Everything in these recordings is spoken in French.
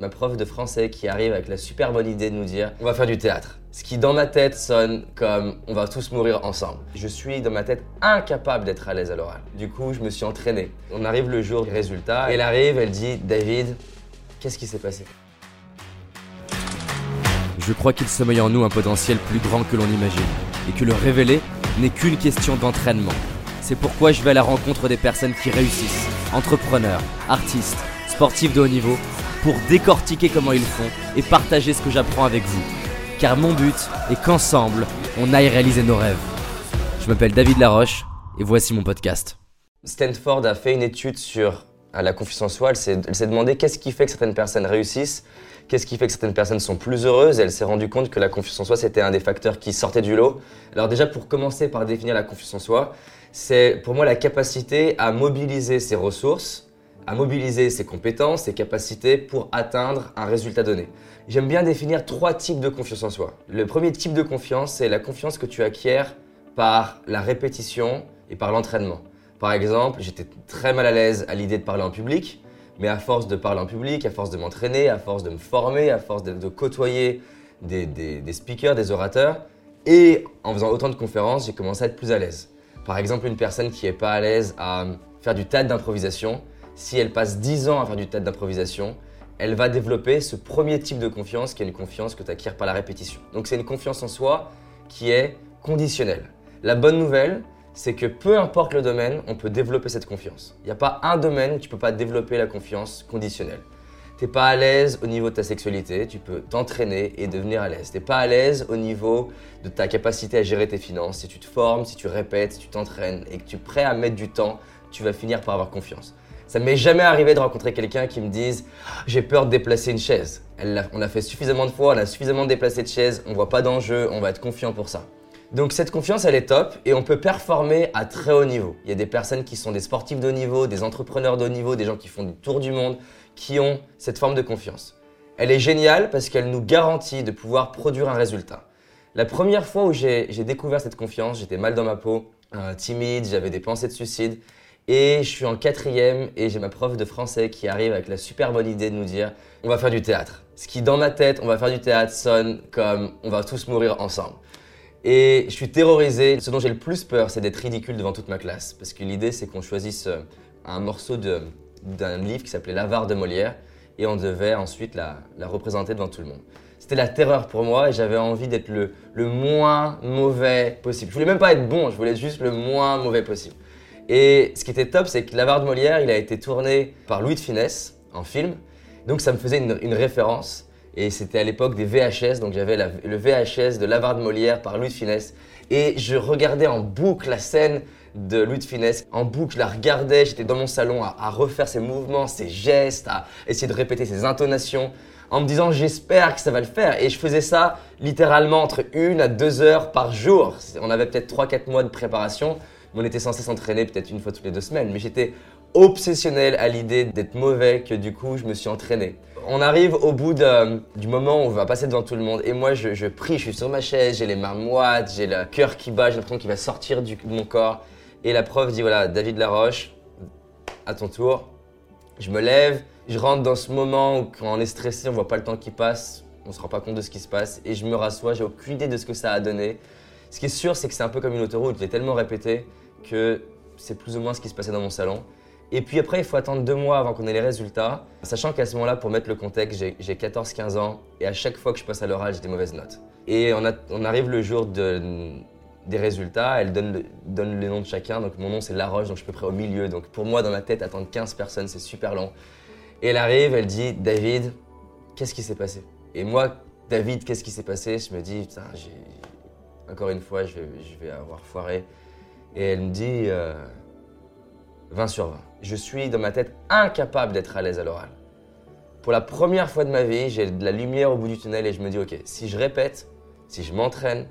ma prof de français qui arrive avec la super bonne idée de nous dire on va faire du théâtre. Ce qui dans ma tête sonne comme on va tous mourir ensemble. Je suis dans ma tête incapable d'être à l'aise à l'oral. Du coup, je me suis entraîné. On arrive le jour du résultat. Elle arrive, elle dit David, qu'est-ce qui s'est passé? Je crois qu'il sommeille en nous un potentiel plus grand que l'on imagine et que le révéler n'est qu'une question d'entraînement. C'est pourquoi je vais à la rencontre des personnes qui réussissent, entrepreneurs, artistes, sportifs de haut niveau pour décortiquer comment ils font et partager ce que j'apprends avec vous. Car mon but est qu'ensemble, on aille réaliser nos rêves. Je m'appelle David Laroche et voici mon podcast. Stanford a fait une étude sur la confiance en soi. Elle s'est demandé qu'est-ce qui fait que certaines personnes réussissent, qu'est-ce qui fait que certaines personnes sont plus heureuses. Elle s'est rendue compte que la confiance en soi, c'était un des facteurs qui sortait du lot. Alors déjà, pour commencer par définir la confiance en soi, c'est pour moi la capacité à mobiliser ses ressources à mobiliser ses compétences, ses capacités pour atteindre un résultat donné. J'aime bien définir trois types de confiance en soi. Le premier type de confiance, c'est la confiance que tu acquiers par la répétition et par l'entraînement. Par exemple, j'étais très mal à l'aise à l'idée de parler en public, mais à force de parler en public, à force de m'entraîner, à force de me former, à force de, côtoyer des, des speakers, des orateurs, et en faisant autant de conférences, j'ai commencé à être plus à l'aise. Par exemple, une personne qui n'est pas à l'aise à faire du tas d'improvisation, si elle passe 10 ans à faire du théâtre d'improvisation, elle va développer ce premier type de confiance qui est une confiance que tu acquiers par la répétition. Donc c'est une confiance en soi qui est conditionnelle. La bonne nouvelle, c'est que peu importe le domaine, on peut développer cette confiance. Il n'y a pas un domaine où tu ne peux pas développer la confiance conditionnelle. Tu n'es pas à l'aise au niveau de ta sexualité, tu peux t'entraîner et devenir à l'aise. Tu n'es pas à l'aise au niveau de ta capacité à gérer tes finances. Si tu te formes, si tu répètes, si tu t'entraînes et que tu es prêt à mettre du temps, tu vas finir par avoir confiance. Ça ne m'est jamais arrivé de rencontrer quelqu'un qui me dise j'ai peur de déplacer une chaise. on a fait suffisamment de fois, on a suffisamment déplacé de chaises, on voit pas d'enjeu, on va être confiant pour ça. Donc cette confiance, elle est top et on peut performer à très haut niveau. Il y a des personnes qui sont des sportifs de haut niveau, des entrepreneurs de haut niveau, des gens qui font du tour du monde, qui ont cette forme de confiance. Elle est géniale parce qu'elle nous garantit de pouvoir produire un résultat. La première fois où j'ai découvert cette confiance, j'étais mal dans ma peau, euh, timide, j'avais des pensées de suicide et je suis en quatrième et j'ai ma prof de français qui arrive avec la super bonne idée de nous dire on va faire du théâtre. Ce qui dans ma tête, on va faire du théâtre sonne comme on va tous mourir ensemble. Et je suis terrorisé. Ce dont j'ai le plus peur, c'est d'être ridicule devant toute ma classe. Parce que l'idée, c'est qu'on choisisse euh, un morceau d'un livre qui s'appelait L'avare de Molière et on devait ensuite la, représenter devant tout le monde. C'était la terreur pour moi et j'avais envie d'être le, le moins mauvais possible. Je voulais même pas être bon, je voulais être juste le moins mauvais possible. Et ce qui était top, c'est que L'Avare de Molière, il a été tourné par Louis de Finesse en film. Donc ça me faisait une, référence. Et c'était à l'époque des VHS, donc j'avais le VHS de L'Avare de Molière par Louis de Finesse. Et je regardais en boucle la scène de Louis de Finesse. En boucle, je la regardais, j'étais dans mon salon à, à, refaire ses mouvements, ses gestes, à essayer de répéter ses intonations, en me disant j'espère que ça va le faire. Et je faisais ça littéralement entre une à deux heures par jour. On avait peut-être 3-4 mois de préparation on était censé s'entraîner peut-être une fois toutes les deux semaines, mais j'étais obsessionnel à l'idée d'être mauvais que du coup je me suis entraîné. On arrive au bout du moment où on va passer devant tout le monde et moi je, prie, je suis sur ma chaise, j'ai les mains j'ai le cœur qui bat, j'ai l'impression qu'il va sortir de mon corps. Et la prof dit voilà, David Laroche, à ton tour. Je me lève, je rentre dans ce moment où quand on est stressé, on voit pas le temps qui passe, on se rend pas compte de ce qui se passe et je me rassois, j'ai aucune idée de ce que ça a donné. Ce qui est sûr, c'est que c'est un peu comme une autoroute, je l'ai tellement répété que c'est plus ou moins ce qui se passait dans mon salon. Et puis après, il faut attendre deux mois avant qu'on ait les résultats, sachant qu'à ce moment-là, pour mettre le contexte, j'ai 14-15 ans et à chaque fois que je passe à l'oral, j'ai des mauvaises notes. Et on, arrive le jour des résultats, elle donne le, donne nom de chacun, donc mon nom c'est Laroche, donc je suis à peu près au milieu. Donc pour moi, dans ma tête, attendre 15 personnes, c'est super long. Et elle arrive, elle dit David, qu'est-ce qui s'est passé? Et moi, David, qu'est-ce qui s'est passé? Je me dis, putain, encore une fois, je vais avoir foiré. Et elle me dit 20 euh, sur 20. Je suis dans ma tête incapable d'être à l'aise à l'oral. Pour la première fois de ma vie, j'ai de la lumière au bout du tunnel et je me dis, ok, si je répète, si je m'entraîne,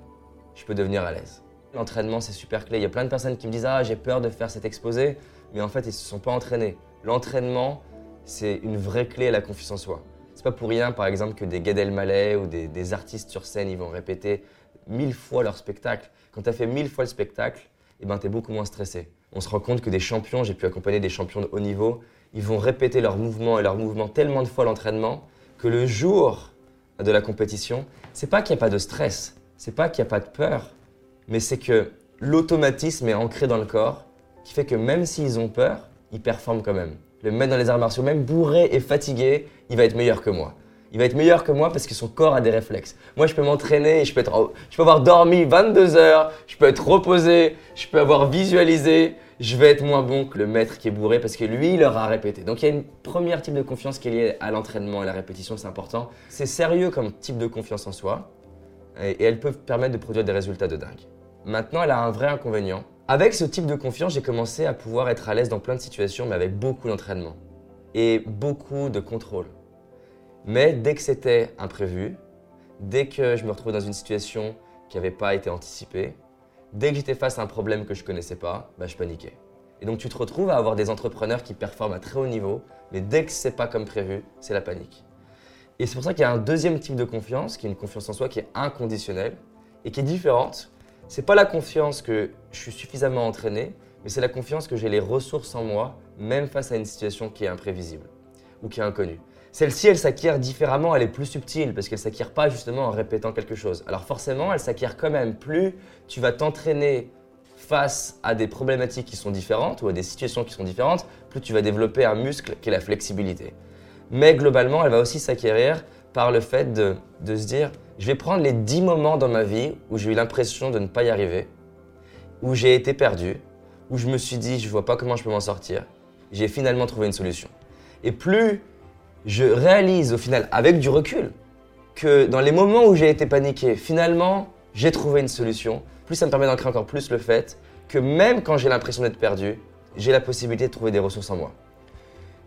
je peux devenir à l'aise. L'entraînement, c'est super clé. Il y a plein de personnes qui me disent, ah, j'ai peur de faire cet exposé, mais en fait, ils ne se sont pas entraînés. L'entraînement, c'est une vraie clé à la confiance en soi. C'est pas pour rien, par exemple, que des Gad Elmaleh ou des, des artistes sur scène, ils vont répéter mille fois leur spectacle. Quand tu as fait mille fois le spectacle, eh ben, tu es beaucoup moins stressé. On se rend compte que des champions, j'ai pu accompagner des champions de haut niveau, ils vont répéter leurs mouvements et leurs mouvements tellement de fois l'entraînement que le jour de la compétition, c'est pas qu'il n'y a pas de stress, c'est pas qu'il n'y a pas de peur, mais c'est que l'automatisme est ancré dans le corps qui fait que même s'ils ont peur, ils performent quand même. Le mettre dans les arts martiaux, même bourré et fatigué, il va être meilleur que moi. Il va être meilleur que moi parce que son corps a des réflexes. Moi, je peux m'entraîner je peux, avoir dormi 22 heures, je peux être reposé, je peux avoir visualisé. Je vais être moins bon que le maître qui est bourré parce que lui, il aura répété. Donc, il y a une première type de confiance qui est liée à l'entraînement et la répétition, c'est important. C'est sérieux comme type de confiance en soi et, et elles peuvent permettre de produire des résultats de dingue. Maintenant, elle a un vrai inconvénient. Avec ce type de confiance, j'ai commencé à pouvoir être à l'aise dans plein de situations, mais avec beaucoup d'entraînement et beaucoup de contrôle. Mais dès que c'était imprévu, dès que je me retrouvais dans une situation qui n'avait pas été anticipée, dès que j'étais face à un problème que je ne connaissais pas, bah, je paniquais. Et donc tu te retrouves à avoir des entrepreneurs qui performent à très haut niveau, mais dès que ce n'est pas comme prévu, c'est la panique. Et c'est pour ça qu'il y a un deuxième type de confiance, qui est une confiance en soi qui est inconditionnelle et qui est différente. C'est pas la confiance que je suis suffisamment entraîné, mais c'est la confiance que j'ai les ressources en moi, même face à une situation qui est imprévisible ou qui est inconnue. Celle-ci, elle s'acquiert différemment, elle est plus subtile parce qu'elle s'acquiert pas justement en répétant quelque chose. Alors forcément, elle s'acquiert quand même plus tu vas t'entraîner face à des problématiques qui sont différentes ou à des situations qui sont différentes, plus tu vas développer un muscle qui est la flexibilité. Mais globalement, elle va aussi s'acquérir par le fait de, de, se dire, je vais prendre les 10 moments dans ma vie où j'ai eu l'impression de ne pas y arriver, où j'ai été perdu, où je me suis dit, je vois pas comment je peux m'en sortir. J'ai finalement trouvé une solution. Et plus je réalise au final, avec du recul, que dans les moments où j'ai été paniqué, finalement, j'ai trouvé une solution, plus ça me permet d'ancrer encore plus le fait que même quand j'ai l'impression d'être perdu, j'ai la possibilité de trouver des ressources en moi.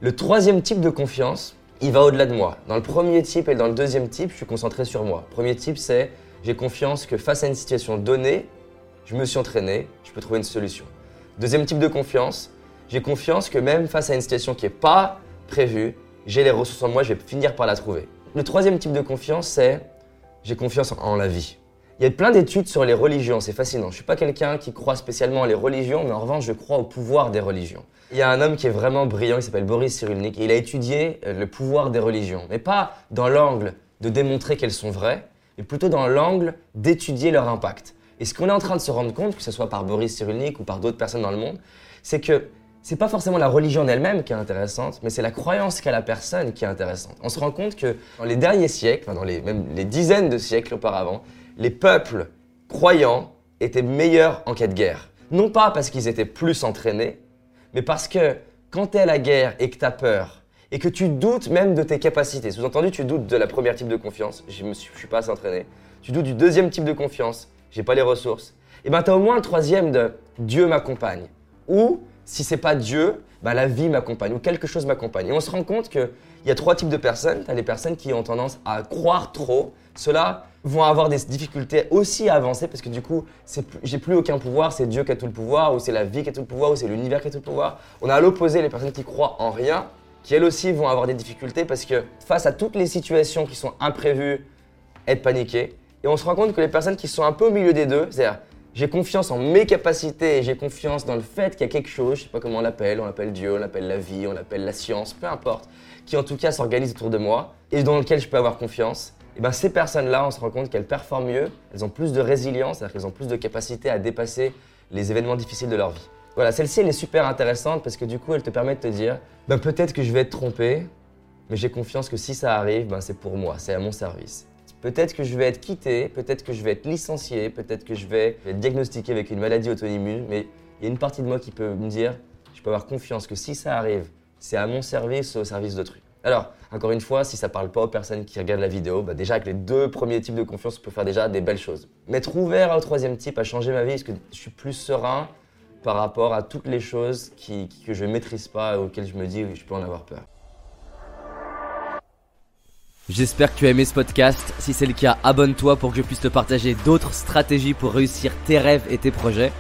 Le troisième type de confiance, il va au-delà de moi. Dans le premier type et dans le deuxième type, je suis concentré sur moi. Premier type, c'est j'ai confiance que face à une situation donnée, je me suis entraîné, je peux trouver une solution. Deuxième type de confiance, j'ai confiance que même face à une situation qui n'est pas prévue, j'ai les ressources en moi, je vais finir par la trouver. Le troisième type de confiance, c'est j'ai confiance en la vie. Il y a plein d'études sur les religions, c'est fascinant. Je suis pas quelqu'un qui croit spécialement à les religions, mais en revanche, je crois au pouvoir des religions. Il y a un homme qui est vraiment brillant, il s'appelle Boris Cyrulnik, et il a étudié euh, le pouvoir des religions, mais pas dans l'angle de démontrer qu'elles sont vraies, mais plutôt dans l'angle d'étudier leur impact. Et ce qu'on est en train de se rendre compte, que ce soit par Boris Cyrulnik ou par d'autres personnes dans le monde, c'est que c'est pas forcément la religion en elle-même qui est intéressante, mais c'est la croyance qu'a la personne qui est intéressante. On se rend compte que dans les derniers siècles, dans les, même les dizaines de siècles auparavant, les peuples croyants étaient meilleurs en cas de guerre. Non pas parce qu'ils étaient plus entraînés, mais parce que quand tu es à la guerre et que tu as peur, et que tu doutes même de tes capacités, sous-entendu tu doutes de la première type de confiance, je ne suis pas assez entraîné, tu doutes du deuxième type de confiance, j'ai pas les ressources, et bien tu as au moins le troisième de Dieu m'accompagne. Ou si c'est pas Dieu, bah, la vie m'accompagne ou quelque chose m'accompagne. Et on se rend compte qu'il y a trois types de personnes. Tu les personnes qui ont tendance à croire trop. Ceux-là vont avoir des difficultés aussi à avancer parce que du coup, j'ai plus aucun pouvoir, c'est Dieu qui a tout le pouvoir, ou c'est la vie qui a tout le pouvoir, ou c'est l'univers qui a tout le pouvoir. On a à l'opposé les personnes qui croient en rien, qui elles aussi vont avoir des difficultés parce que face à toutes les situations qui sont imprévues, être paniquées. Et on se rend compte que les personnes qui sont un peu au milieu des deux, c'est-à-dire j'ai confiance en mes capacités, j'ai confiance dans le fait qu'il y a quelque chose, je sais pas comment on l'appelle, on l'appelle Dieu, on l'appelle la vie, on l'appelle la science, peu importe, qui en tout cas s'organise autour de moi et dans lequel je peux avoir confiance. Et bien ces personnes-là, on se rend compte qu'elles performent mieux, elles ont plus de résilience, c'est-à-dire qu'elles ont plus de capacité à dépasser les événements difficiles de leur vie. Voilà, celle-ci elle est super intéressante parce que du coup elle te permet de te dire, ben peut-être que je vais être trompé, mais j'ai confiance que si ça arrive, ben c'est pour moi, c'est à mon service. Peut-être que je vais être quitté, peut-être que je vais être licencié, peut-être que je vais être diagnostiqué avec une maladie auto-immune, mais il y a une partie de moi qui peut me dire, je peux avoir confiance que si ça arrive, c'est à mon service au service d'autrui. Alors, encore une fois, si ça parle pas aux personnes qui regardent la vidéo, bah déjà avec les deux premiers types de confiance, on peut faire déjà des belles choses. M'être ouvert au troisième type a changé ma vie parce que je suis plus serein par rapport à toutes les choses que je ne maîtrise pas et auxquelles je me dis que je peux en avoir peur. J'espère que tu as aimé ce podcast. Si c'est le cas, abonne-toi pour que je puisse te partager d'autres stratégies pour réussir tes rêves et tes projets.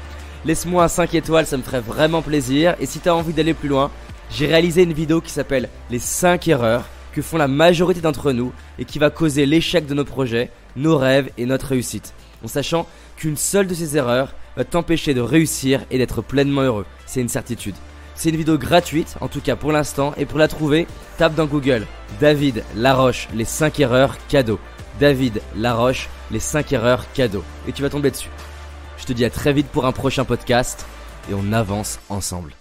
Laisse-moi un 5 étoiles, ça me ferait vraiment plaisir. Et si tu as envie d'aller plus loin, j'ai réalisé une vidéo qui s'appelle Les 5 erreurs que font la majorité d'entre nous et qui va causer l'échec de nos projets, nos rêves et notre réussite. En sachant qu'une seule de ces erreurs va t'empêcher de réussir et d'être pleinement heureux. C'est une certitude. C'est une vidéo gratuite, en tout cas pour l'instant, et pour la trouver, tape dans Google David Laroche, les 5 erreurs cadeaux. David Laroche, les 5 erreurs cadeaux. Et tu vas tomber dessus. Je te dis à très vite pour un prochain podcast, et on avance ensemble.